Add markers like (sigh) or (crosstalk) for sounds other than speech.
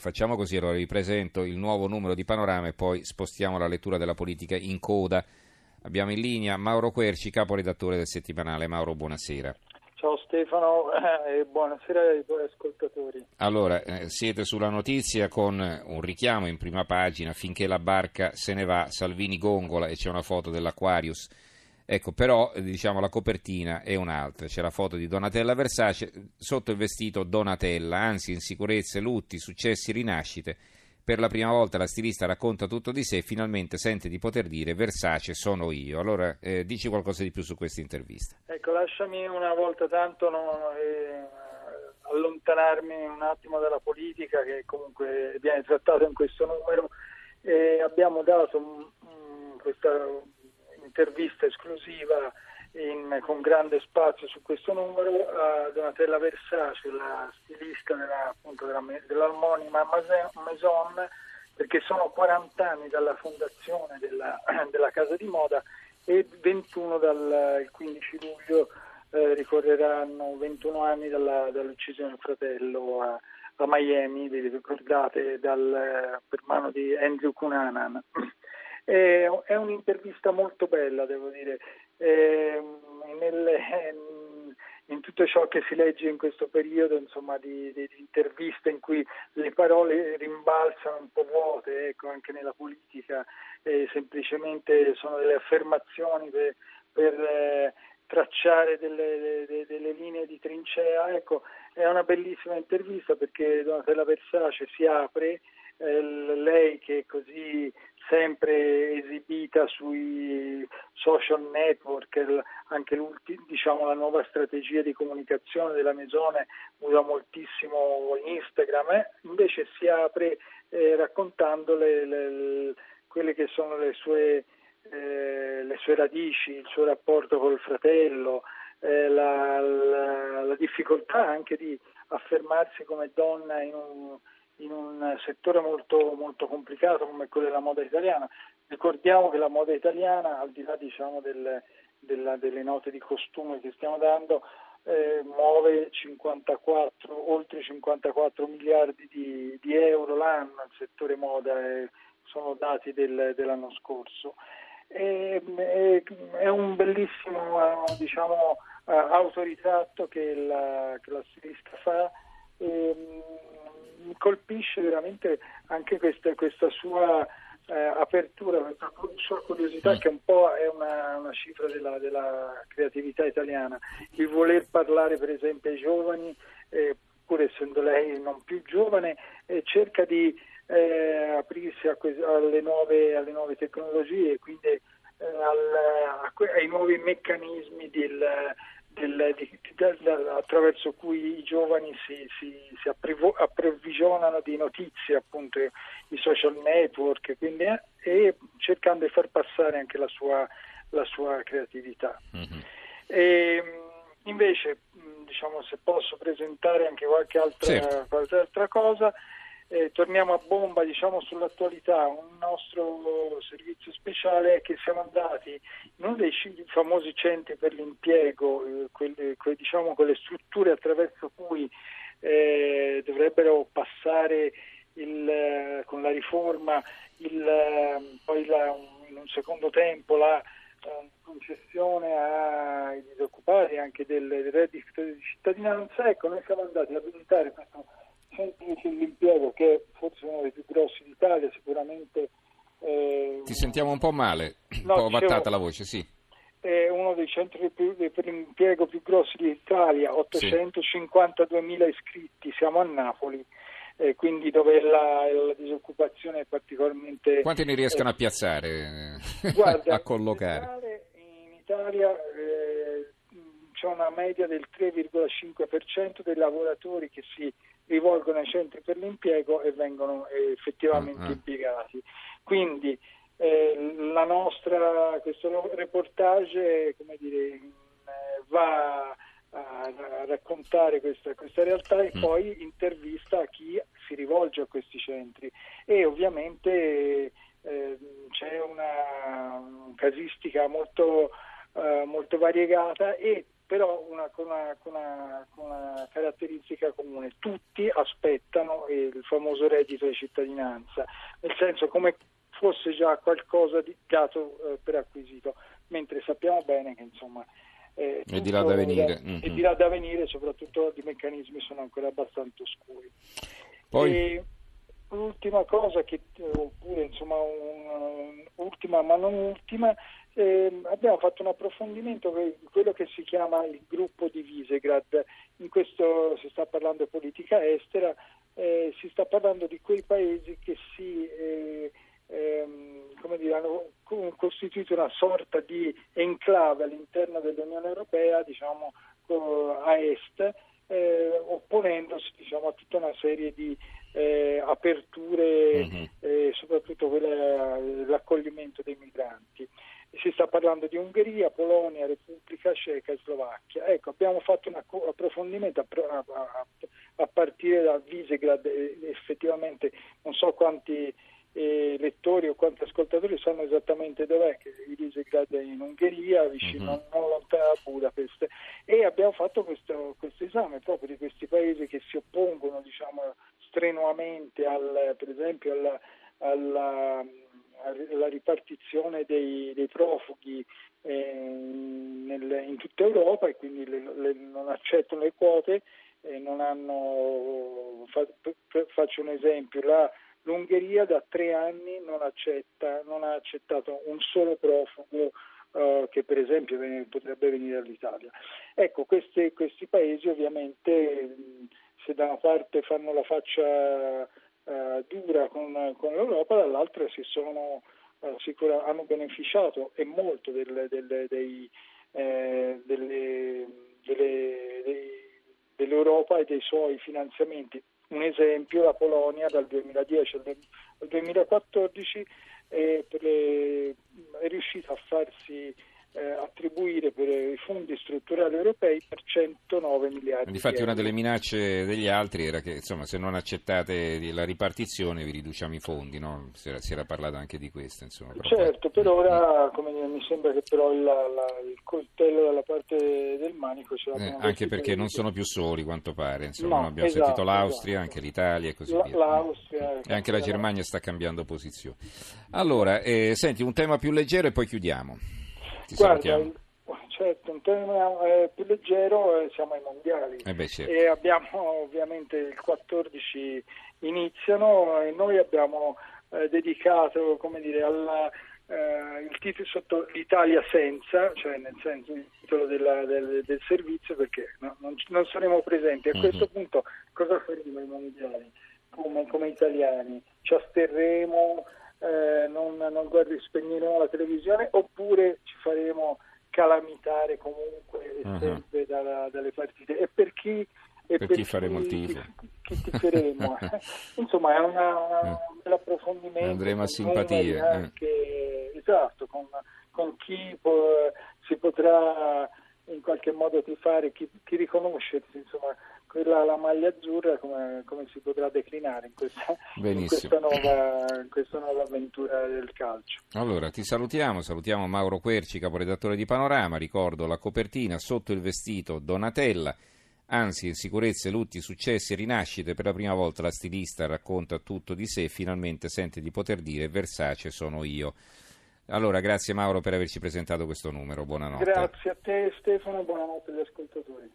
Facciamo così, allora vi presento il nuovo numero di Panorama e poi spostiamo la lettura della politica in coda. Abbiamo in linea Mauro Querci, caporedattore del settimanale. Mauro, buonasera. Ciao Stefano eh, e buonasera ai tuoi ascoltatori. Allora, eh, siete sulla notizia con un richiamo in prima pagina, finché la barca se ne va, Salvini gongola e c'è una foto dell'Aquarius Ecco, però diciamo la copertina è un'altra, c'è la foto di Donatella Versace, sotto il vestito Donatella, anzi in sicurezza, lutti, successi, rinascite. Per la prima volta la stilista racconta tutto di sé e finalmente sente di poter dire Versace sono io. Allora, eh, dici qualcosa di più su questa intervista. Ecco, lasciami una volta tanto no, eh, allontanarmi un attimo dalla politica che comunque viene trattata in questo numero. Eh, abbiamo dato um, questa intervista esclusiva in, con grande spazio su questo numero a Donatella Versace, la stilista della, appunto, della, dell'armonima Maison, perché sono 40 anni dalla fondazione della, (clears throat) della casa di moda e 21 dal 15 luglio eh, ricorreranno 21 anni dalla, dall'uccisione del fratello a, a Miami, vi ricordate, dal, per mano di Andrew Cunanan. (clears throat) Eh, è un'intervista molto bella, devo dire. Eh, nelle, in tutto ciò che si legge in questo periodo, insomma, di, di, di, interviste in cui le parole rimbalzano un po' vuote, ecco, anche nella politica, eh, semplicemente sono delle affermazioni per, per eh, tracciare delle, delle, delle, linee di trincea. Ecco, è una bellissima intervista perché Donatella Versace si apre, eh, lei che è così sempre esibita sui social network, anche diciamo, la nuova strategia di comunicazione della Mesone usa moltissimo Instagram, eh? invece si apre eh, raccontando le, le, quelle che sono le sue, eh, le sue, radici, il suo rapporto col fratello, eh, la, la, la difficoltà anche di affermarsi come donna in un in un settore molto, molto complicato come quello della moda italiana. Ricordiamo che la moda italiana, al di là diciamo, del, della, delle note di costume che stiamo dando, eh, muove 54, oltre 54 miliardi di, di, euro l'anno il settore moda, eh, sono dati del, dell'anno scorso. E, è, è un bellissimo diciamo, autoritratto che la, che la stilista fa. E, mi colpisce veramente anche questa, questa sua eh, apertura, questa sua curiosità mm. che un po' è una, una cifra della, della, creatività italiana, il voler parlare per esempio ai giovani, eh, pur essendo lei non più giovane, eh, cerca di eh, aprirsi que- alle, nuove, alle, nuove, tecnologie, quindi eh, al, a, ai nuovi meccanismi del, del, di, di, attraverso cui i giovani si, si, si approvvigionano di notizie, appunto i social network, quindi, eh, e cercando di far passare anche la sua, la sua creatività. Mm-hmm. E, invece, diciamo, se posso presentare anche qualche altra, certo. qualche altra cosa, eh, torniamo a bomba diciamo, sull'attualità, un nostro servizio speciale è che siamo andati in uno dei famosi centri per l'impiego, eh, quelle, que, diciamo, quelle strutture attraverso cui eh, dovrebbero passare il, eh, con la riforma il, eh, poi la, in un secondo tempo la concessione ai disoccupati anche del, del reddito di cittadinanza. Ecco, noi siamo andati a visitare questo centro dell'impiego che è forse uno dei più grossi d'Italia, sicuramente... Eh, Ti sentiamo un po' male, un no, po' vattata la voce, sì. È uno dei centri per l'impiego più grossi d'Italia, 852.000 sì. iscritti, siamo a Napoli. Eh, quindi dove la, la, disoccupazione è particolarmente... Quanti ne riescono eh, a piazzare, Guarda, (laughs) a collocare? In Italia eh, c'è una media del 3,5% dei lavoratori che si rivolgono ai centri per l'impiego e vengono eh, effettivamente uh-huh. impiegati. Quindi eh, nostra, questo reportage dire, eh, va a, raccontare questa, questa realtà e mm. poi intervista a chi si rivolge a questi centri e ovviamente eh, c'è una casistica molto, eh, molto variegata e però una, con, una, con, una, con, una, caratteristica comune. Tutti aspettano il famoso reddito di cittadinanza, nel senso come fosse già qualcosa di dato eh, per acquisito, mentre sappiamo bene che insomma eh, è di là da venire. Mm-hmm. È di là da venire, soprattutto i meccanismi sono ancora abbastanza oscuri. Poi... E, l'ultima cosa, che, oppure insomma un, ultima ma non ultima, eh, abbiamo fatto un approfondimento di quello che si chiama il gruppo di Visegrad. In questo si sta parlando di politica estera, eh, si sta parlando di quei paesi che si eh, ehm, dire, hanno costituito una sorta di enclave all'interno dell'Unione Europea, diciamo, a est, eh, opponendosi diciamo, a tutta una serie di eh, aperture, mm-hmm. eh, soprattutto quelle, l'accoglimento dei migranti. Si sta parlando di Ungheria, Polonia, Repubblica Ceca e Slovacchia. Ecco, abbiamo fatto un approfondimento a, a, a partire da Visegrad, effettivamente non so quanti eh, lettori o quanti ascoltatori sanno esattamente dov'è, che è Visegrad in Ungheria, vicino, uh-huh. non lontano da Budapest, abbiamo fatto questo, questo, esame proprio di questi paesi che si oppongono diciamo, strenuamente al, per esempio alla, alla, alla ripartizione dei, dei profughi eh, nel, in tutta Europa e quindi le, le, non accettano le quote, eh, non hanno, fa, faccio un esempio, la, L'Ungheria da tre anni non, accetta, non ha accettato un solo profugo uh, che per esempio potrebbe venire all'Italia. Ecco, questi, questi paesi ovviamente se da una parte fanno la faccia uh, dura con, con, l'Europa, dall'altra si sono, uh, sicura, hanno beneficiato e molto eh, delle, delle, dei, dell'Europa e dei suoi finanziamenti un esempio, la Polonia dal 2010 al 2014 è, le, è riuscita a farsi eh, attribuire per i fondi strutturali europei per 109 miliardi. Infatti una delle minacce degli altri era che insomma, se non accettate la ripartizione vi riduciamo i fondi, no? si, era, si, era, parlato anche di questo. Insomma, certo, per ora dire, mi sembra che però il, la, il, coltello dalla parte del manico ce l'abbiamo. Eh, anche perché non sono più soli, quanto pare. Insomma, no, abbiamo esatto, sentito l'Austria, esatto. anche l'Italia e così la, via. L'Austria, e anche la Germania sta cambiando posizione. Allora, eh, senti, un tema più leggero e poi chiudiamo. Ti Guarda, certo, un tema eh, più leggero eh, siamo ai mondiali eh beh, certo. e abbiamo ovviamente il 14 iniziano e noi abbiamo eh, dedicato come dire, alla, eh, il titolo sotto l'Italia senza, cioè nel senso il titolo della, del, del, servizio perché no, non, non, saremo presenti. A mm-hmm. questo punto cosa faremo ai mondiali come, come italiani? Ci asterremo? eh, non, non guardi, spegneremo la televisione oppure comunque uh-huh. sempre dalla, dalle partite e per chi e per, per chi faremo il tifo chi, chi tiferemo (laughs) insomma è una, una, un bel approfondimento andremo a simpatie anche, eh. esatto con, con chi po- si potrà in qualche modo tifare chi, chi riconoscersi insomma quella la maglia azzurra come, come si potrà declinare in questa, in questa, nuova, in questa nuova avventura del calcio. Allora ti salutiamo, salutiamo Mauro Querci, caporedattore di Panorama, ricordo la copertina sotto il vestito Donatella. Anzi, sicurezze, lutti, successi e rinascite, per la prima volta la stilista racconta tutto di sé finalmente sente di poter dire Versace sono io. Allora, grazie Mauro per averci presentato questo numero, buonanotte. Grazie a te Stefano, buonanotte agli ascoltatori.